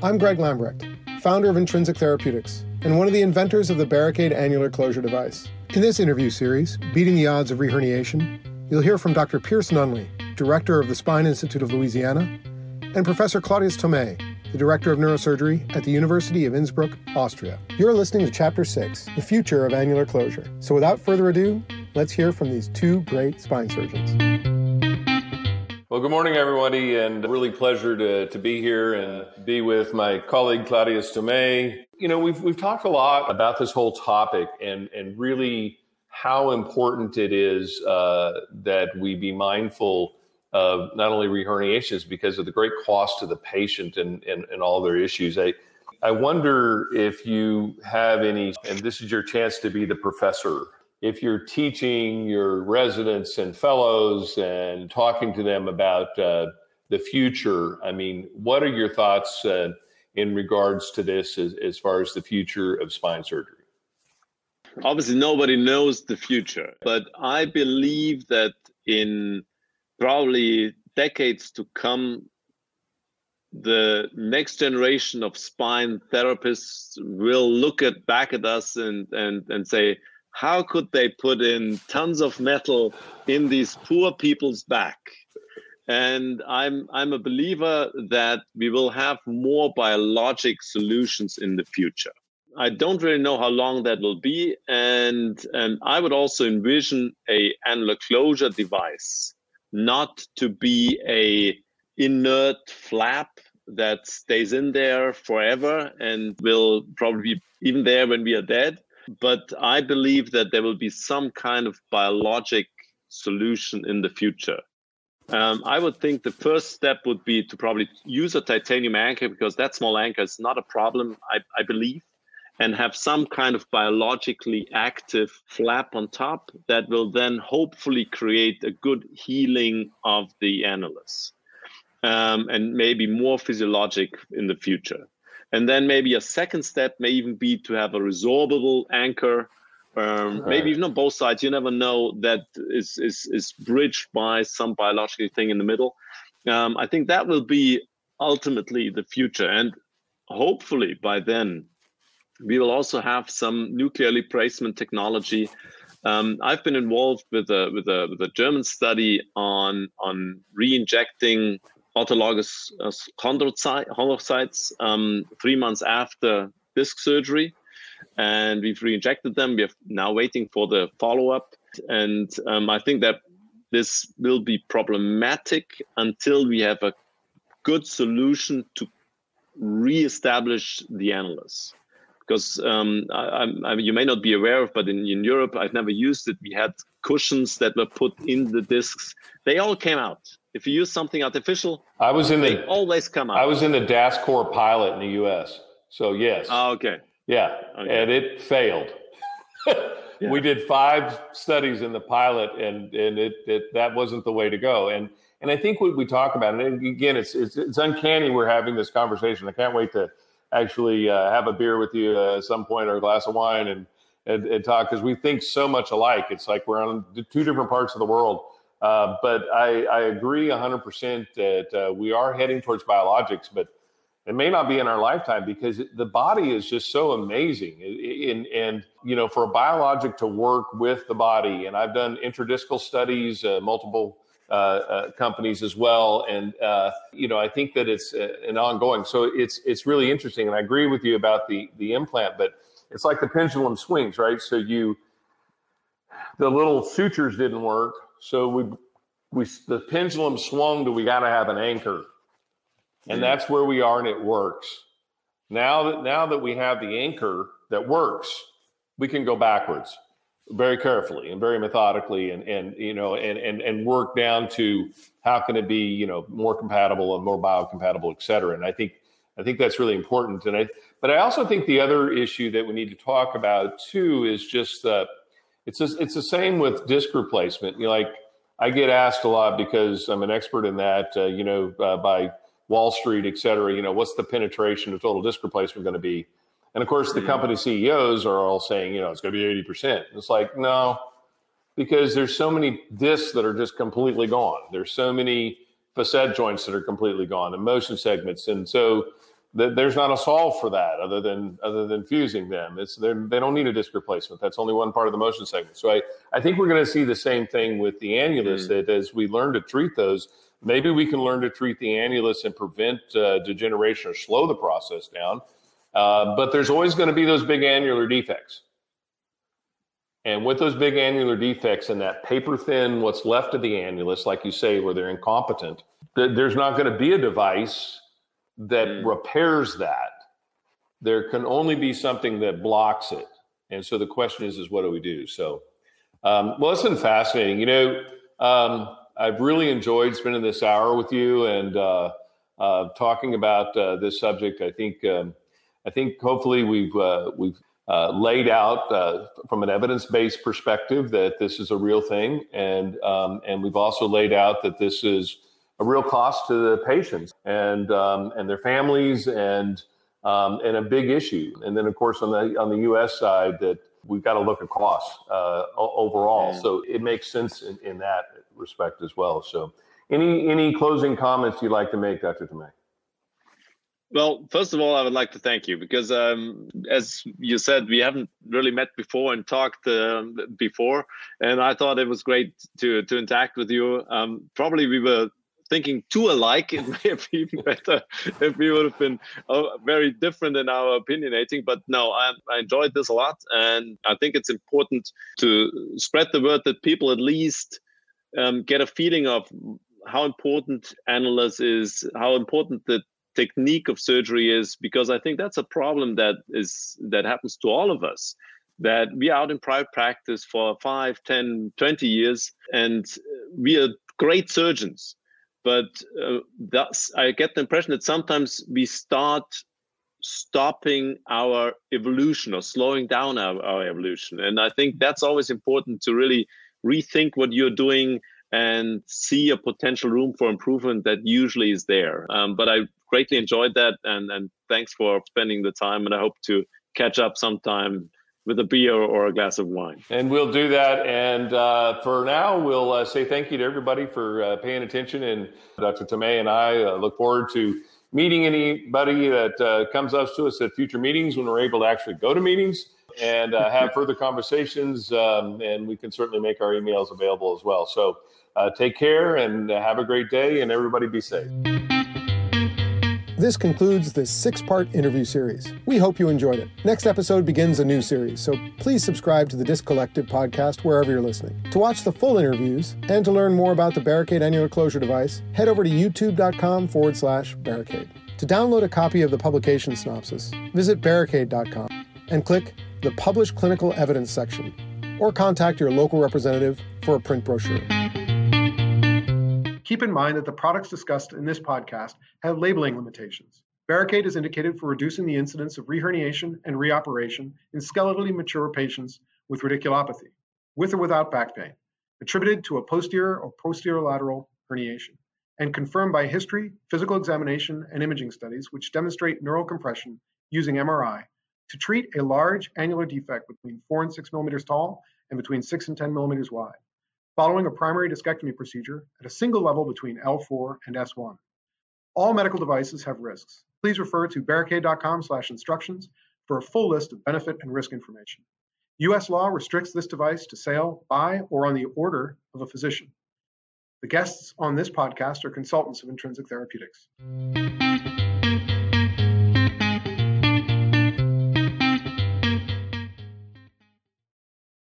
I'm Greg Lambrecht, founder of Intrinsic Therapeutics and one of the inventors of the Barricaid annular closure device. In this interview series, Beating the Odds of Reherniation, you'll hear from Dr. Pierce Nunley, director of the Spine Institute of Louisiana, and Professor Claudius Thomé, the director of neurosurgery at the University of Innsbruck, Austria. You're listening to Chapter 6 The Future of Annular Closure. So without further ado, let's hear from these two great spine surgeons. Well, good morning, everybody, and really pleasure to, to be here and be with my colleague Claudius Thomé. You know, we've, we've talked a lot about this whole topic and, and really how important it is uh, that we be mindful of not only reherniations because of the great cost to the patient and, and, and all their issues. I, I wonder if you have any, and this is your chance to be the professor. If you're teaching your residents and fellows and talking to them about uh, the future, I mean, what are your thoughts uh, in regards to this as, as far as the future of spine surgery? Obviously, nobody knows the future, but I believe that in probably decades to come, the next generation of spine therapists will look at back at us and and and say how could they put in tons of metal in these poor people's back and i'm i'm a believer that we will have more biologic solutions in the future i don't really know how long that will be and and i would also envision a annular closure device not to be a inert flap that stays in there forever and will probably be even there when we are dead. But I believe that there will be some kind of biologic solution in the future. Um, I would think the first step would be to probably use a titanium anchor because that small anchor is not a problem, I, I believe and have some kind of biologically active flap on top that will then hopefully create a good healing of the annulus um, and maybe more physiologic in the future. And then maybe a second step may even be to have a resorbable anchor, um, right. maybe even on both sides. You never know that is, is, is bridged by some biological thing in the middle. Um, I think that will be ultimately the future. And hopefully by then, we will also have some nuclear replacement technology. Um, I've been involved with a with a with a German study on on re-injecting autologous uh, chondrocytes um, three months after disc surgery, and we've re-injected them. We are now waiting for the follow-up, and um, I think that this will be problematic until we have a good solution to re-establish the annulus because um, I, I, you may not be aware of, but in, in Europe, I've never used it. We had cushions that were put in the discs. They all came out. If you use something artificial, I was in the always come out. I was in the DASCOR pilot in the U.S. So yes. Oh, okay. Yeah, okay. and it failed. yeah. We did five studies in the pilot, and and it, it that wasn't the way to go. And and I think what we talk about, and again, it's it's, it's uncanny we're having this conversation. I can't wait to actually uh, have a beer with you uh, at some point or a glass of wine and and, and talk because we think so much alike. It's like we're on two different parts of the world. Uh, but I, I agree 100% that uh, we are heading towards biologics, but it may not be in our lifetime because the body is just so amazing. And, and you know, for a biologic to work with the body, and I've done intradiscal studies, uh, multiple uh, uh, companies as well. And uh, you know, I think that it's an ongoing. So it's it's really interesting, and I agree with you about the the implant. But it's like the pendulum swings, right? So you the little sutures didn't work, so we we the pendulum swung to we got to have an anchor, and that's where we are, and it works. Now that now that we have the anchor that works, we can go backwards very carefully and very methodically and and you know and and and work down to how can it be you know more compatible and more biocompatible et cetera. And i think i think that's really important. And i but i also think the other issue that we need to talk about too is just that it's just, it's the same with disc replacement you know, like i get asked a lot because i'm an expert in that uh, you know uh, by wall street et cetera you know what's the penetration of total disc replacement going to be and of course, the company CEOs are all saying, you know, it's going to be 80%. It's like, no, because there's so many discs that are just completely gone. There's so many facet joints that are completely gone and motion segments. And so there's not a solve for that other than other than fusing them. It's they don't need a disc replacement. That's only one part of the motion segment. So I, I think we're going to see the same thing with the annulus. Mm. That as we learn to treat those, maybe we can learn to treat the annulus and prevent uh, degeneration or slow the process down. Uh, but there's always going to be those big annular defects. And with those big annular defects and that paper thin, what's left of the annulus, like you say, where they're incompetent, th- there's not going to be a device that mm. repairs that. There can only be something that blocks it. And so the question is, is what do we do? So, um, well, it's been fascinating. You know, um, I've really enjoyed spending this hour with you and uh, uh, talking about uh, this subject. I think, um, I think hopefully we've uh, we've uh, laid out uh, from an evidence-based perspective that this is a real thing, and um, and we've also laid out that this is a real cost to the patients and um, and their families and um, and a big issue. And then of course on the on the U.S. side that we've got to look at costs uh, overall. Yeah. So it makes sense in, in that respect as well. So any any closing comments you'd like to make, Dr. Thomé? Well, first of all, I would like to thank you because, um, as you said, we haven't really met before and talked uh, before, and I thought it was great to to interact with you. Um, probably we were thinking too alike, it may have been better if we would have been uh, very different in our opinionating. But no, I, I enjoyed this a lot, and I think it's important to spread the word that people at least um, get a feeling of how important annulus is, how important the technique of surgery is, because I think that's a problem that is that happens to all of us that we are out in private practice for 5 10 20 years and we are great surgeons but uh, thus I get the impression that sometimes we start stopping our evolution or slowing down our, our evolution. And I think that's always important to really rethink what you're doing and see a potential room for improvement that usually is there. Um, but I greatly enjoyed that and, and thanks for spending the time. And I hope to catch up sometime with a beer or a glass of wine. And we'll do that. And uh, for now, we'll uh, say thank you to everybody for uh, paying attention. And Dr. Thomé and I uh, look forward to meeting anybody that uh, comes up to us at future meetings when we're able to actually go to meetings and uh, have further conversations. Um, and we can certainly make our emails available as well. So take care and have a great day, and everybody be safe. This concludes this six part interview series. We hope you enjoyed it. Next episode begins a new series, so please subscribe to the Disc Collective podcast wherever you're listening. To watch the full interviews and to learn more about the Barricaid annular closure device, head over to youtube.com forward slash barricaid. To download a copy of the publication synopsis, visit barricaid.com and click the Published Clinical Evidence section, or contact your local representative for a print brochure. Keep in mind that the products discussed in this podcast have labeling limitations. Barricaid is indicated for reducing the incidence of reherniation and reoperation in skeletally mature patients with radiculopathy, with or without back pain, attributed to a posterior or posterior lateral herniation, and confirmed by history, physical examination, and imaging studies which demonstrate neural compression using MRI to treat a large annular defect between 4 and 6 millimeters tall and between 6 and 10 millimeters wide following a primary discectomy procedure at a single level between L4 and S1. All medical devices have risks. Please refer to barricaid.com slash instructions for a full list of benefit and risk information. U.S. law restricts this device to sale by or on the order of a physician. The guests on this podcast are consultants of Intrinsic Therapeutics.